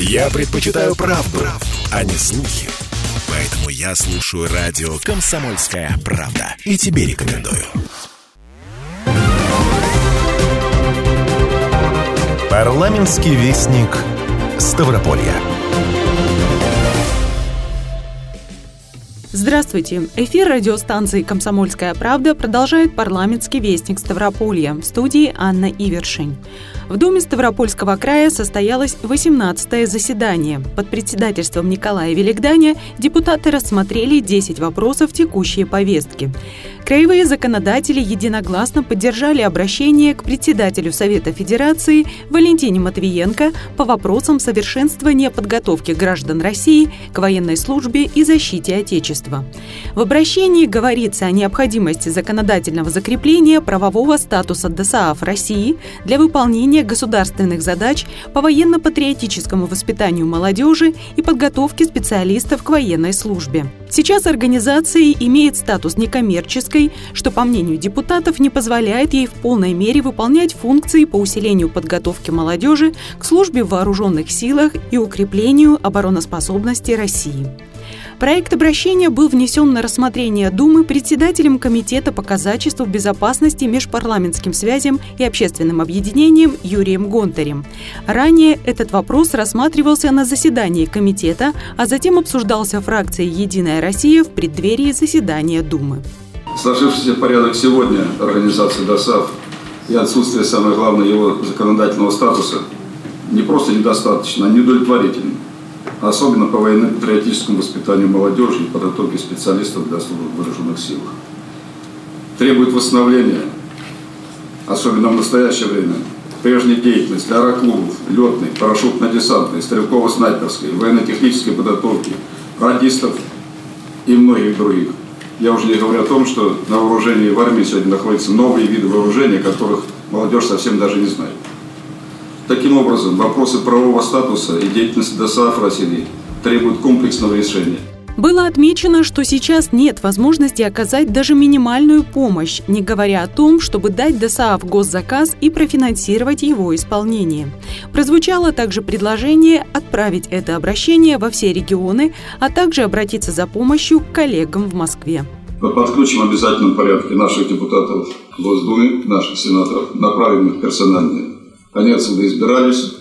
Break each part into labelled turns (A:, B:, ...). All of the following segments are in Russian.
A: Я предпочитаю правду, правду, а не слухи. Поэтому я слушаю радио «Комсомольская правда». И тебе рекомендую. Парламентский вестник Ставрополья.
B: Здравствуйте! Эфир радиостанции «Комсомольская правда» продолжает парламентский вестник Ставрополья. В студии Анна Ивершин. В Думе Ставропольского края состоялось 18-е заседание. Под председательством Николая Великданя депутаты рассмотрели 10 вопросов текущей повестки. Краевые законодатели единогласно поддержали обращение к председателю Совета Федерации Валентине Матвиенко по вопросам совершенствования подготовки граждан России к военной службе и защите Отечества. В обращении говорится о необходимости законодательного закрепления правового статуса ДСАФ России для выполнения государственных задач по военно-патриотическому воспитанию молодежи и подготовке специалистов к военной службе. Сейчас организация имеет статус некоммерческой, что, по мнению депутатов, не позволяет ей в полной мере выполнять функции по усилению подготовки молодежи к службе в вооруженных силах и укреплению обороноспособности России. Проект обращения был внесен на рассмотрение Думы председателем Комитета по казачеству, безопасности, межпарламентским связям и общественным объединениям Юрием Гонтарем. Ранее этот вопрос рассматривался на заседании комитета, а затем обсуждался фракцией «Единая Россия» в преддверии заседания Думы.
C: Сложившийся порядок сегодня организации ДОСАВ и отсутствие, самое главное, его законодательного статуса не просто недостаточно, а неудовлетворительно особенно по военно-патриотическому воспитанию молодежи и подготовке специалистов для службы в вооруженных силах. Требует восстановления, особенно в настоящее время, прежней деятельности аэроклубов, летной, парашютно-десантной, стрелково-снайперской, военно-технической подготовки, радистов и многих других. Я уже не говорю о том, что на вооружении в армии сегодня находятся новые виды вооружения, которых молодежь совсем даже не знает. Таким образом, вопросы правового статуса и деятельности ДСАФ России требуют комплексного решения.
B: Было отмечено, что сейчас нет возможности оказать даже минимальную помощь, не говоря о том, чтобы дать ДСАФ госзаказ и профинансировать его исполнение. Прозвучало также предложение отправить это обращение во все регионы, а также обратиться за помощью к коллегам в Москве.
C: Мы подключим в обязательном порядке наших депутатов в Госдуме, наших сенаторов, направим их персональные отсюда избирались,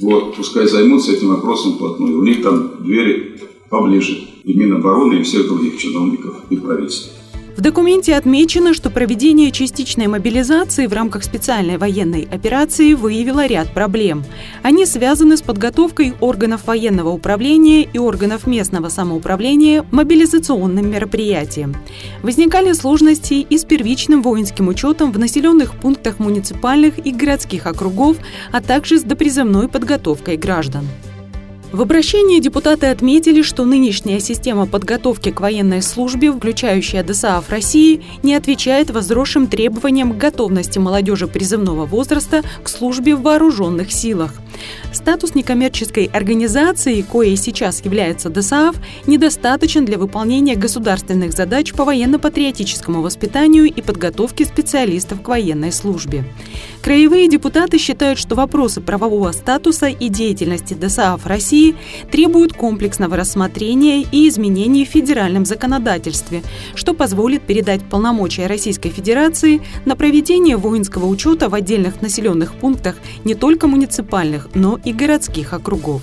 C: вот, пускай займутся этим вопросом вплотную. У них там двери поближе, и Минобороны, и всех других чиновников и правительства.
B: В документе отмечено, что проведение частичной мобилизации в рамках специальной военной операции выявило ряд проблем. Они связаны с подготовкой органов военного управления и органов местного самоуправления мобилизационным мероприятиям. Возникали сложности и с первичным воинским учетом в населенных пунктах муниципальных и городских округов, а также с допризывной подготовкой граждан. В обращении депутаты отметили, что нынешняя система подготовки к военной службе, включающая ДСАФ России, не отвечает возросшим требованиям готовности молодежи призывного возраста к службе в вооруженных силах. Статус некоммерческой организации, коей сейчас является ДСААФ, недостаточен для выполнения государственных задач по военно-патриотическому воспитанию и подготовке специалистов к военной службе. Краевые депутаты считают, что вопросы правового статуса и деятельности ДСААФ России требуют комплексного рассмотрения и изменений в федеральном законодательстве, что позволит передать полномочия Российской Федерации на проведение воинского учета в отдельных населенных пунктах не только муниципальных, но и городских округов.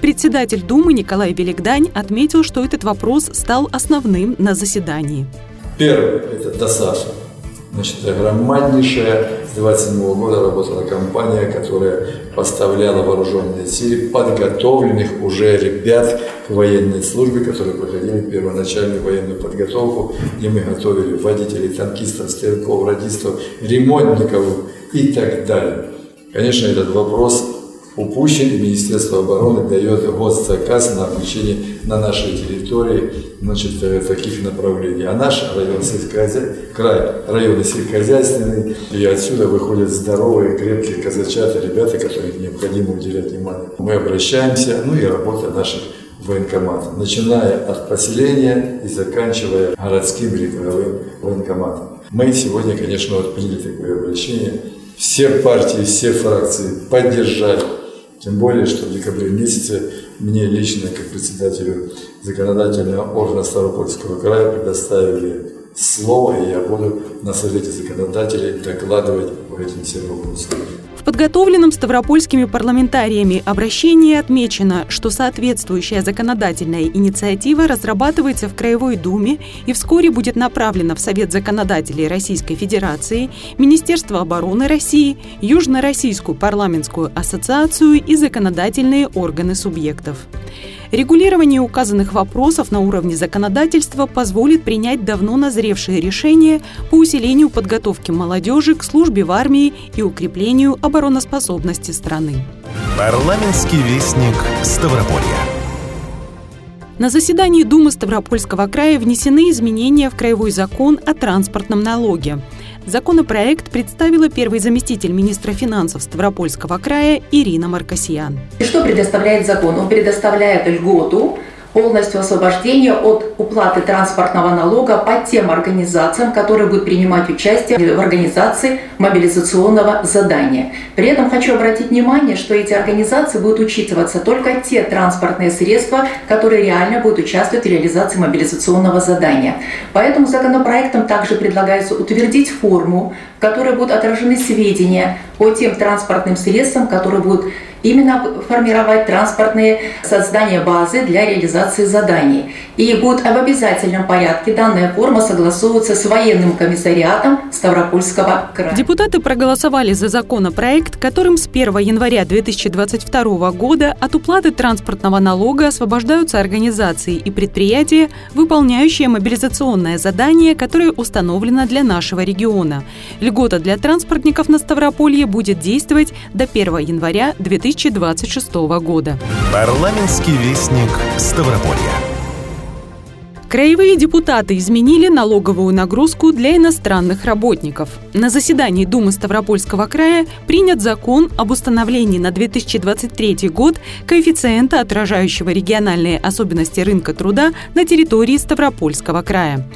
B: Председатель Думы Николай Великдань отметил, что этот вопрос стал основным на заседании.
D: Первый – это ДОСАШа. Значит, громаднейшая с 27 года работала компания, которая поставляла вооруженные силы подготовленных уже ребят к военной службе, которые проходили первоначальную военную подготовку, где мы готовили водителей, танкистов, стрелков, радистов, ремонтников и так далее. Конечно, этот вопрос упущен, и Министерство обороны дает госзаказ на обучение на нашей территории значит, э, таких направлений. А наш район сельскохозя... край район сельскохозяйственный, и отсюда выходят здоровые, крепкие казачата, ребята, которым необходимо уделять внимание. Мы обращаемся, ну и работа наших военкоматов, начиная от поселения и заканчивая городским краевым военкоматом. Мы сегодня, конечно, приняли такое обращение. Все партии, все фракции поддержали Тем более, что в декабре месяце мне лично, как председателю законодательного органа Ставропольского края, предоставили слово, и я буду на Совете законодателей докладывать по этим всем вопросам.
B: В подготовленном ставропольскими парламентариями обращении отмечено, что соответствующая законодательная инициатива разрабатывается в Краевой Думе и вскоре будет направлена в Совет законодателей Российской Федерации, Министерство обороны России, Южно-Российскую парламентскую ассоциацию и законодательные органы субъектов. Регулирование указанных вопросов на уровне законодательства позволит принять давно назревшие решения по усилению подготовки молодежи к службе в армии и укреплению обороноспособности страны.
A: Парламентский вестник Ставрополья.
B: На заседании Думы Ставропольского края внесены изменения в Краевой закон о транспортном налоге. Законопроект представила первый заместитель министра финансов Ставропольского края Ирина Маркосиян.
E: Что предоставляет закон? Он предоставляет льготу полностью освобождение от уплаты транспортного налога по тем организациям, которые будут принимать участие в организации мобилизационного задания. При этом хочу обратить внимание, что эти организации будут учитываться только те транспортные средства, которые реально будут участвовать в реализации мобилизационного задания. Поэтому законопроектом также предлагается утвердить форму, в которой будут отражены сведения по тем транспортным средствам, которые будут именно формировать транспортные создания базы для реализации заданий. И будет в обязательном порядке данная форма согласовываться с военным комиссариатом Ставропольского края.
B: Депутаты проголосовали за законопроект, которым с 1 января 2022 года от уплаты транспортного налога освобождаются организации и предприятия, выполняющие мобилизационное задание, которое установлено для нашего региона. Льгота для транспортников на Ставрополье будет действовать до 1 января 2026 года.
A: Парламентский вестник Ставрополья.
B: Краевые депутаты изменили налоговую нагрузку для иностранных работников. На заседании Думы Ставропольского края принят закон об установлении на 2023 год коэффициента, отражающего региональные особенности рынка труда на территории Ставропольского края.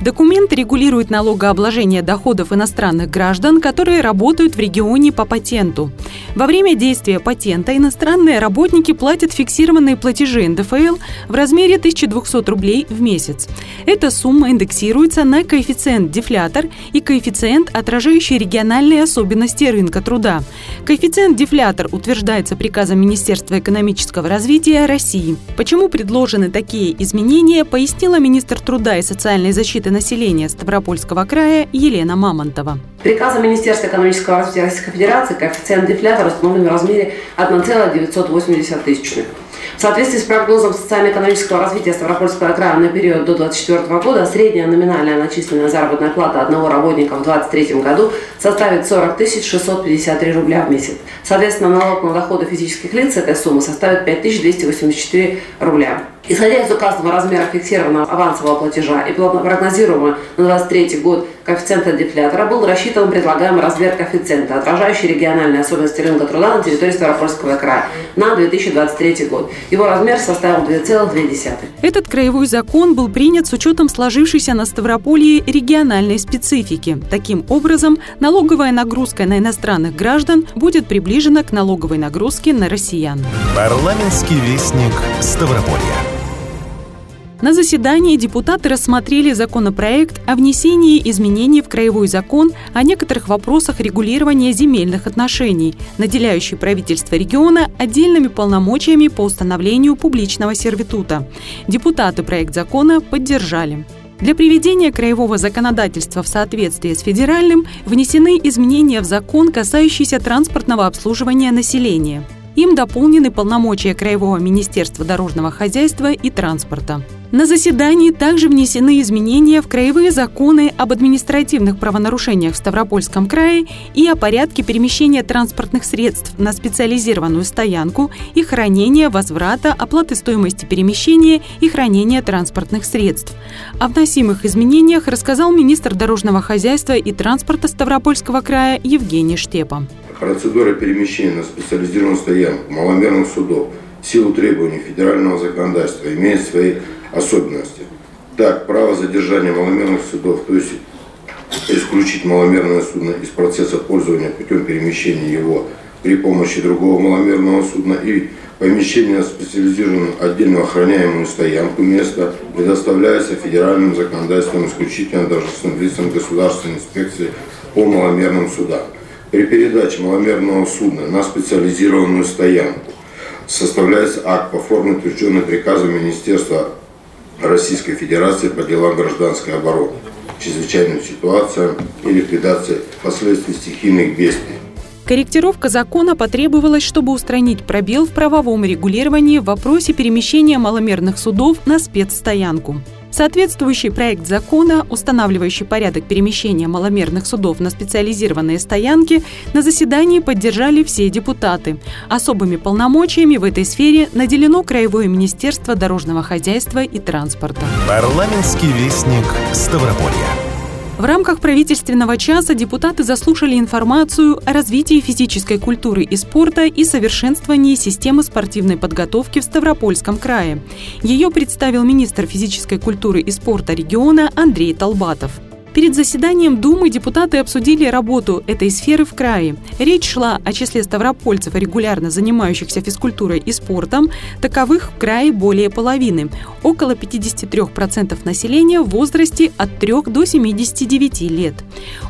B: Документ регулирует налогообложение доходов иностранных граждан, которые работают в регионе по патенту. Во время действия патента иностранные работники платят фиксированные платежи НДФЛ в размере 1200 рублей в месяц месяц. Эта сумма индексируется на коэффициент-дефлятор и коэффициент, отражающий региональные особенности рынка труда. Коэффициент-дефлятор утверждается приказом Министерства экономического развития России. Почему предложены такие изменения, пояснила министр труда и социальной защиты населения Ставропольского края Елена Мамонтова.
F: Приказом Министерства экономического развития Российской Федерации коэффициент дефлятора установлен в размере 1,980 тысячных. В соответствии с прогнозом социально-экономического развития Ставропольского края на период до 2024 года средняя номинальная начисленная заработная плата одного работника в 2023 году составит 40 653 рубля в месяц. Соответственно, налог на доходы физических лиц этой суммы составит 5284 рубля. Исходя из указанного размера фиксированного авансового платежа и прогнозируемого на 2023 год коэффициента дефлятора был рассчитан предлагаемый размер коэффициента, отражающий региональные особенности рынка труда на территории Ставропольского края на 2023 год. Его размер составил 2,2.
B: Этот краевой закон был принят с учетом сложившейся на Ставрополье региональной специфики. Таким образом, налоговая нагрузка на иностранных граждан будет приближена к налоговой нагрузке на россиян.
A: Парламентский вестник Ставрополья.
B: На заседании депутаты рассмотрели законопроект о внесении изменений в Краевой закон о некоторых вопросах регулирования земельных отношений, наделяющий правительство региона отдельными полномочиями по установлению публичного сервитута. Депутаты проект закона поддержали. Для приведения краевого законодательства в соответствие с федеральным внесены изменения в закон, касающиеся транспортного обслуживания населения. Им дополнены полномочия Краевого министерства дорожного хозяйства и транспорта. На заседании также внесены изменения в краевые законы об административных правонарушениях в Ставропольском крае и о порядке перемещения транспортных средств на специализированную стоянку и хранения, возврата, оплаты стоимости перемещения и хранения транспортных средств. О вносимых изменениях рассказал министр дорожного хозяйства и транспорта Ставропольского края Евгений Штепа.
G: Процедура перемещения на специализированную стоянку маломерных судов в силу требований федерального законодательства имеет свои особенности. Так, право задержания маломерных судов, то есть исключить маломерное судно из процесса пользования путем перемещения его при помощи другого маломерного судна и помещение на специализированную отдельно охраняемую стоянку места предоставляется федеральным законодательством исключительно должностным лицам государственной инспекции по маломерным судам. При передаче маломерного судна на специализированную стоянку составляется акт по форме, утвержденный приказом Министерства Российской Федерации по делам гражданской обороны, чрезвычайным ситуациям и ликвидации последствий стихийных бедствий.
B: Корректировка закона потребовалась, чтобы устранить пробел в правовом регулировании в вопросе перемещения маломерных судов на спецстоянку. Соответствующий проект закона, устанавливающий порядок перемещения маломерных судов на специализированные стоянки, на заседании поддержали все депутаты. Особыми полномочиями в этой сфере наделено Краевое министерство дорожного хозяйства и транспорта.
A: Парламентский вестник Ставрополья.
B: В рамках правительственного часа депутаты заслушали информацию о развитии физической культуры и спорта и совершенствовании системы спортивной подготовки в Ставропольском крае. Ее представил министр физической культуры и спорта региона Андрей Толбатов. Перед заседанием Думы депутаты обсудили работу этой сферы в крае. Речь шла о числе ставропольцев, регулярно занимающихся физкультурой и спортом. Таковых в крае более половины. Около 53% населения в возрасте от 3 до 79 лет.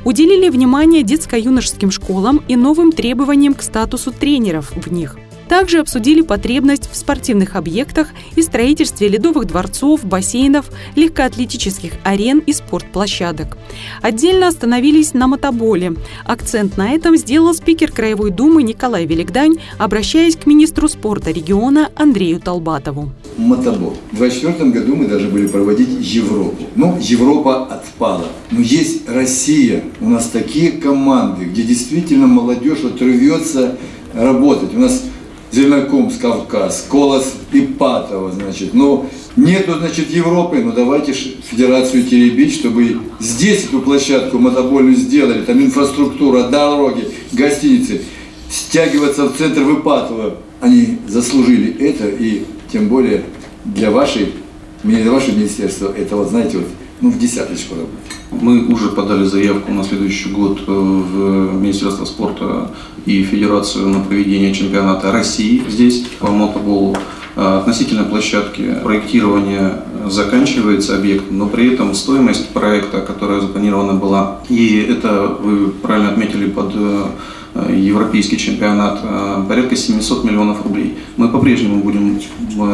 B: Уделили внимание детско-юношеским школам и новым требованиям к статусу тренеров в них. Также обсудили потребность в спортивных объектах и строительстве ледовых дворцов, бассейнов, легкоатлетических арен и спортплощадок. Отдельно остановились на мотоболе. Акцент на этом сделал спикер Краевой думы Николай Великдань, обращаясь к министру спорта региона Андрею Толбатову.
H: Мотобол. В 2024 году мы даже были проводить Европу. Ну, Европа отпала. Но есть Россия. У нас такие команды, где действительно молодежь вот работать. У нас Зеленокумск, Кавказ, Колос Ипатово, значит. Но нету, значит, Европы, но давайте федерацию теребить, чтобы здесь эту площадку мотобольную сделали, там инфраструктура, дороги, гостиницы, стягиваться в центр Выпатова. Они заслужили это, и тем более для вашей, для вашего министерства это, вот, знаете, вот, ну, в десяточку работать.
I: Мы уже подали заявку на следующий год э, в Министерство спорта и Федерацию на проведение чемпионата России здесь по мотоболу. Э, относительно площадки проектирование заканчивается объект, но при этом стоимость проекта, которая запланирована была, и это вы правильно отметили под э, европейский чемпионат, порядка 700 миллионов рублей. Мы по-прежнему будем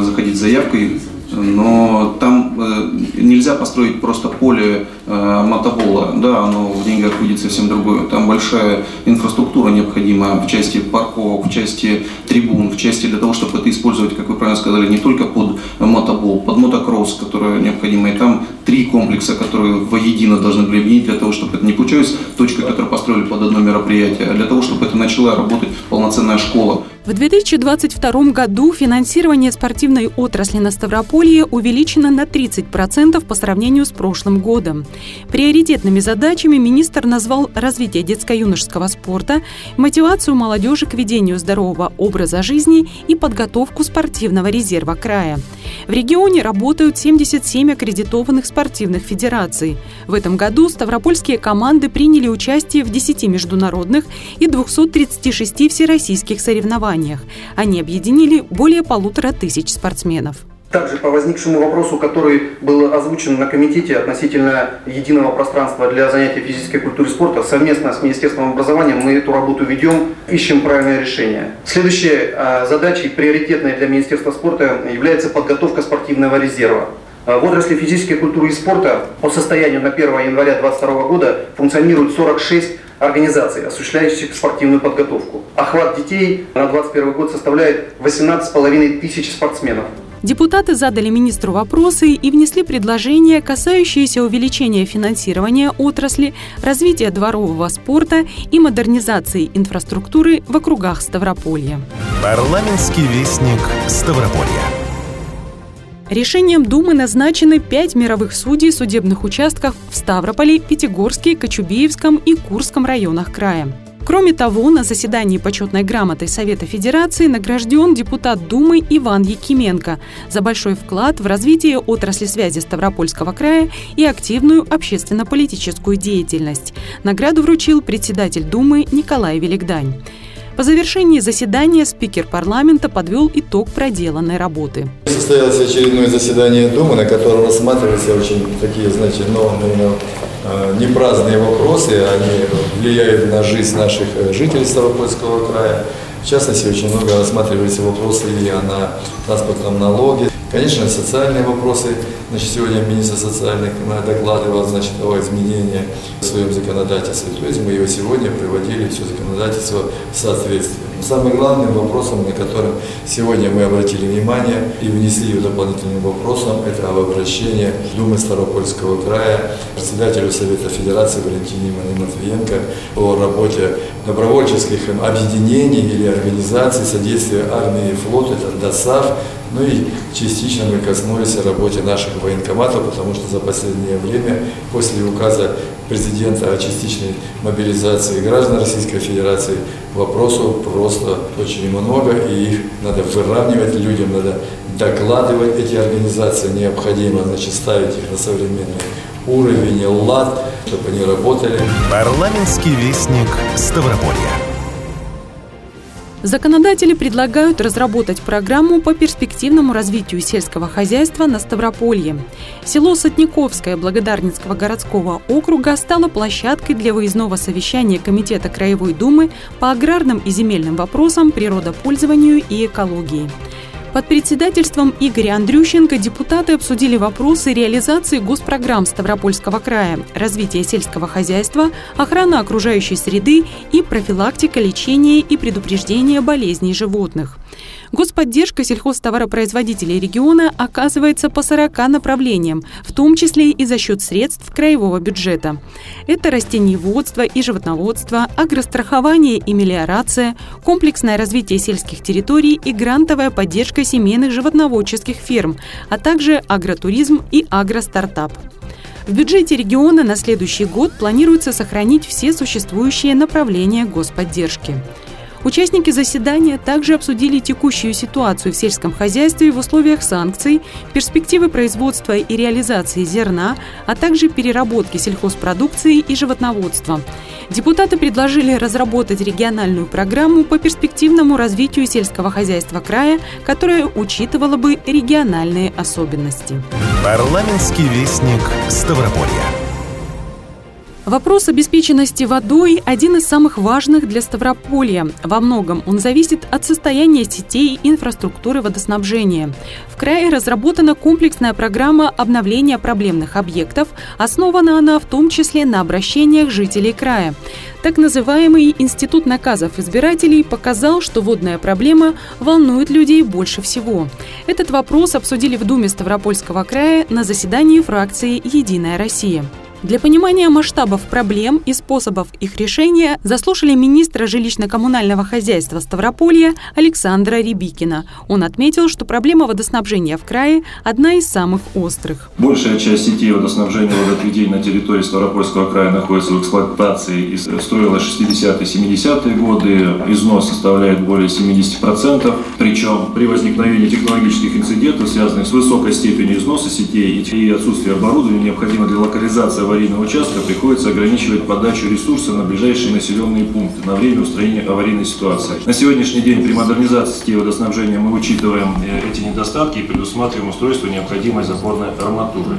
I: заходить с заявкой но там э, нельзя построить просто поле э, мотобола, да, оно в деньгах будет совсем другое. Там большая инфраструктура необходима в части парков, в части трибун, в части для того, чтобы это использовать, как вы правильно сказали, не только под мотобол, под мотокросс, которое необходимо. И там три комплекса, которые воедино должны были объединить для того, чтобы это не получилось точкой, которую построили под одно мероприятие, а для того, чтобы это начала работать полноценная школа.
B: В 2022 году финансирование спортивной отрасли на Ставрополье увеличено на 30% по сравнению с прошлым годом. Приоритетными задачами министр назвал развитие детско-юношеского спорта, мотивацию молодежи к ведению здорового образа жизни и подготовку спортивного резерва края. В регионе работают 77 аккредитованных спортивных федераций. В этом году ставропольские команды приняли участие в 10 международных и 236 всероссийских соревнованиях соревнованиях. Они объединили более полутора тысяч спортсменов.
J: Также по возникшему вопросу, который был озвучен на комитете относительно единого пространства для занятий физической культуры и спорта, совместно с Министерством образования мы эту работу ведем, ищем правильное решение. Следующей а, задачей, приоритетной для Министерства спорта, является подготовка спортивного резерва. А, в отрасли физической культуры и спорта по состоянию на 1 января 2022 года функционирует 46 организаций, осуществляющих спортивную подготовку. Охват детей на 2021 год составляет 18,5 тысяч спортсменов.
B: Депутаты задали министру вопросы и внесли предложения, касающиеся увеличения финансирования отрасли, развития дворового спорта и модернизации инфраструктуры в округах Ставрополья.
A: Парламентский вестник Ставрополья.
B: Решением Думы назначены пять мировых судей судебных участков в Ставрополе, Пятигорске, Кочубеевском и Курском районах края. Кроме того, на заседании почетной грамотой Совета Федерации награжден депутат Думы Иван Якименко за большой вклад в развитие отрасли связи Ставропольского края и активную общественно-политическую деятельность. Награду вручил председатель Думы Николай Великдань. По завершении заседания спикер парламента подвел итог проделанной работы.
D: Состоялось очередное заседание Думы, на котором рассматривались очень такие, значит, ну, э, не праздные вопросы, они влияют на жизнь наших э, жителей Ставропольского края. В частности, очень много рассматривались вопросы и на транспортном налоге, Конечно, социальные вопросы. Значит, сегодня министр социальных докладывал значит, о изменении в своем законодательстве. То есть мы его сегодня приводили все законодательство в соответствие. Самым главным вопросом, на котором сегодня мы обратили внимание и внесли дополнительным вопросом, это об обращении Думы Старопольского края председателю Совета Федерации Валентине Матвиенко о работе добровольческих объединений или организаций содействия армии и флоту, это ДОСАВ, ну и частично мы коснулись о работе наших военкоматов, потому что за последнее время, после указа президента о частичной мобилизации граждан Российской Федерации, вопросов просто очень много, и их надо выравнивать людям, надо докладывать эти организации, необходимо значит, ставить их на современный уровень, лад, чтобы они работали.
A: Парламентский вестник Ставрополья.
B: Законодатели предлагают разработать программу по перспективному развитию сельского хозяйства на Ставрополье. Село Сотниковское Благодарницкого городского округа стало площадкой для выездного совещания Комитета Краевой Думы по аграрным и земельным вопросам, природопользованию и экологии. Под председательством Игоря Андрющенко депутаты обсудили вопросы реализации госпрограмм Ставропольского края, развития сельского хозяйства, охрана окружающей среды и профилактика, лечения и предупреждения болезней животных. Господдержка сельхозтоваропроизводителей региона оказывается по 40 направлениям, в том числе и за счет средств краевого бюджета. Это растениеводство и животноводство, агрострахование и мелиорация, комплексное развитие сельских территорий и грантовая поддержка семейных животноводческих ферм, а также агротуризм и агростартап. В бюджете региона на следующий год планируется сохранить все существующие направления господдержки. Участники заседания также обсудили текущую ситуацию в сельском хозяйстве в условиях санкций, перспективы производства и реализации зерна, а также переработки сельхозпродукции и животноводства. Депутаты предложили разработать региональную программу по перспективному развитию сельского хозяйства края, которая учитывала бы региональные особенности.
A: Парламентский вестник Ставрополья.
B: Вопрос обеспеченности водой – один из самых важных для Ставрополья. Во многом он зависит от состояния сетей инфраструктуры водоснабжения. В крае разработана комплексная программа обновления проблемных объектов. Основана она в том числе на обращениях жителей края. Так называемый Институт наказов избирателей показал, что водная проблема волнует людей больше всего. Этот вопрос обсудили в Думе Ставропольского края на заседании фракции «Единая Россия». Для понимания масштабов проблем и способов их решения заслушали министра жилищно-коммунального хозяйства Ставрополья Александра Рябикина. Он отметил, что проблема водоснабжения в крае – одна из самых острых.
K: Большая часть сетей водоснабжения и водоотведения на территории Ставропольского края находится в эксплуатации и строилась 60-70-е годы. Износ составляет более 70%. Причем при возникновении технологических инцидентов, связанных с высокой степенью износа сетей и отсутствия оборудования, необходимо для локализации аварийного участка приходится ограничивать подачу ресурса на ближайшие населенные пункты на время устранения аварийной ситуации. На сегодняшний день при модернизации сетей водоснабжения мы учитываем э, эти недостатки и предусматриваем устройство необходимой запорной арматуры.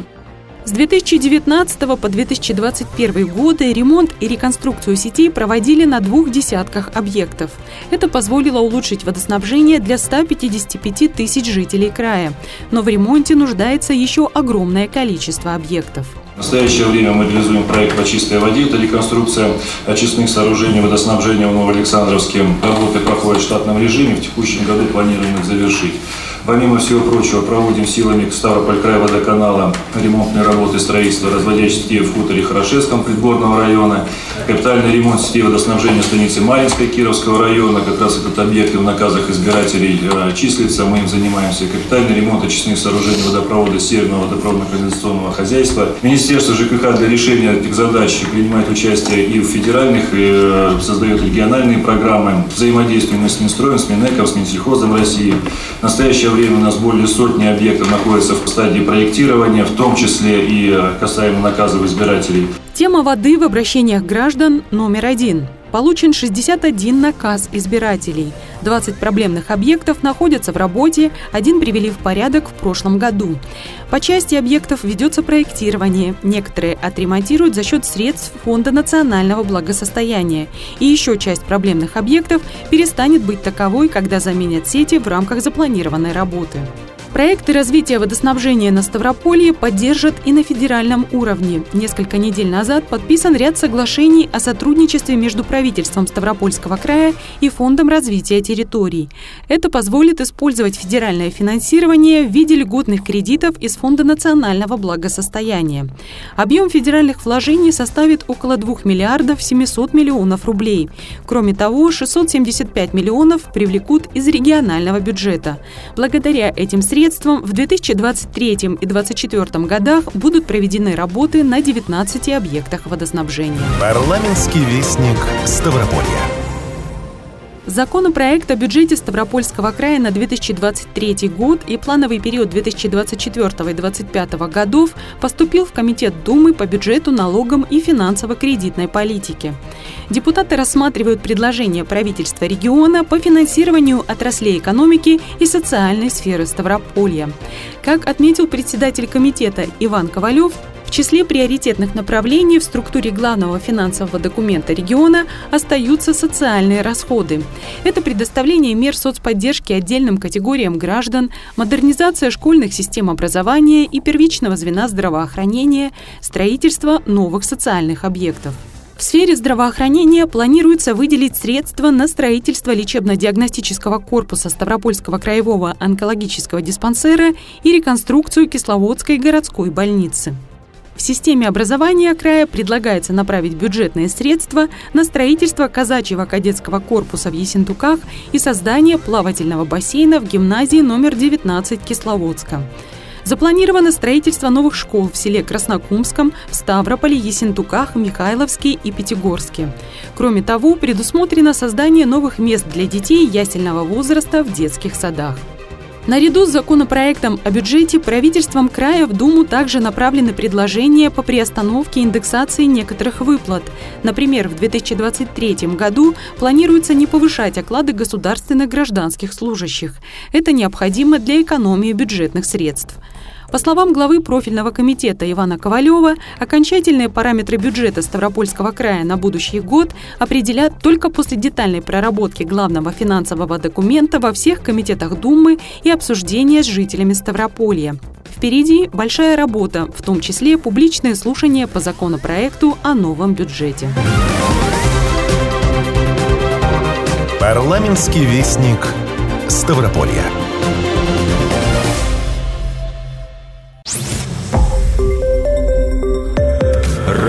B: С 2019 по 2021 годы ремонт и реконструкцию сетей проводили на двух десятках объектов. Это позволило улучшить водоснабжение для 155 тысяч жителей края. Но в ремонте нуждается еще огромное количество объектов.
K: В настоящее время мы реализуем проект по чистой воде. Это реконструкция очистных сооружений водоснабжения в Новоалександровске. Работы проходят в штатном режиме. В текущем году планируем их завершить. Помимо всего прочего, проводим силами Ставрополь край водоканала ремонтные работы строительства разводящих в хуторе Хорошевском придборного района, капитальный ремонт сетей водоснабжения станицы Маринской Кировского района, как раз этот объект в наказах избирателей э, числится, мы им занимаемся. Капитальный ремонт очистных сооружений водопровода Северного водопроводно-канализационного хозяйства. Министерство ЖКХ для решения этих задач принимает участие и в федеральных, и э, создает региональные программы. Взаимодействуем мы с Минстроем, с Минэком, с Минсельхозом России. В настоящее время у нас более сотни объектов находятся в стадии проектирования, в том числе и э, касаемо наказов избирателей.
B: Тема воды в обращениях граждан номер один. Получен 61 наказ избирателей. 20 проблемных объектов находятся в работе, один привели в порядок в прошлом году. По части объектов ведется проектирование. Некоторые отремонтируют за счет средств Фонда национального благосостояния. И еще часть проблемных объектов перестанет быть таковой, когда заменят сети в рамках запланированной работы. Проекты развития водоснабжения на Ставрополье поддержат и на федеральном уровне. Несколько недель назад подписан ряд соглашений о сотрудничестве между правительством Ставропольского края и Фондом развития территорий. Это позволит использовать федеральное финансирование в виде льготных кредитов из Фонда национального благосостояния. Объем федеральных вложений составит около 2 миллиардов 700 миллионов рублей. Кроме того, 675 миллионов привлекут из регионального бюджета. Благодаря этим средствам средствам в 2023 и 2024 годах будут проведены работы на 19 объектах водоснабжения.
A: Парламентский вестник Ставрополья.
B: Законопроект о бюджете Ставропольского края на 2023 год и плановый период 2024 и 2025 годов поступил в Комитет Думы по бюджету, налогам и финансово-кредитной политике. Депутаты рассматривают предложения правительства региона по финансированию отраслей экономики и социальной сферы Ставрополья. Как отметил председатель комитета Иван Ковалев, в числе приоритетных направлений в структуре главного финансового документа региона остаются социальные расходы. Это предоставление мер соцподдержки отдельным категориям граждан, модернизация школьных систем образования и первичного звена здравоохранения, строительство новых социальных объектов. В сфере здравоохранения планируется выделить средства на строительство лечебно-диагностического корпуса Ставропольского краевого онкологического диспансера и реконструкцию Кисловодской городской больницы. В системе образования края предлагается направить бюджетные средства на строительство казачьего кадетского корпуса в Есентуках и создание плавательного бассейна в гимназии номер 19 Кисловодска. Запланировано строительство новых школ в селе Краснокумском, в Ставрополе, Есентуках, Михайловске и Пятигорске. Кроме того, предусмотрено создание новых мест для детей ясельного возраста в детских садах. Наряду с законопроектом о бюджете правительством края в Думу также направлены предложения по приостановке индексации некоторых выплат. Например, в 2023 году планируется не повышать оклады государственных гражданских служащих. Это необходимо для экономии бюджетных средств. По словам главы профильного комитета Ивана Ковалева, окончательные параметры бюджета Ставропольского края на будущий год определят только после детальной проработки главного финансового документа во всех комитетах Думы и обсуждения с жителями Ставрополья. Впереди большая работа, в том числе публичные слушания по законопроекту о новом бюджете.
A: Парламентский вестник Ставрополья.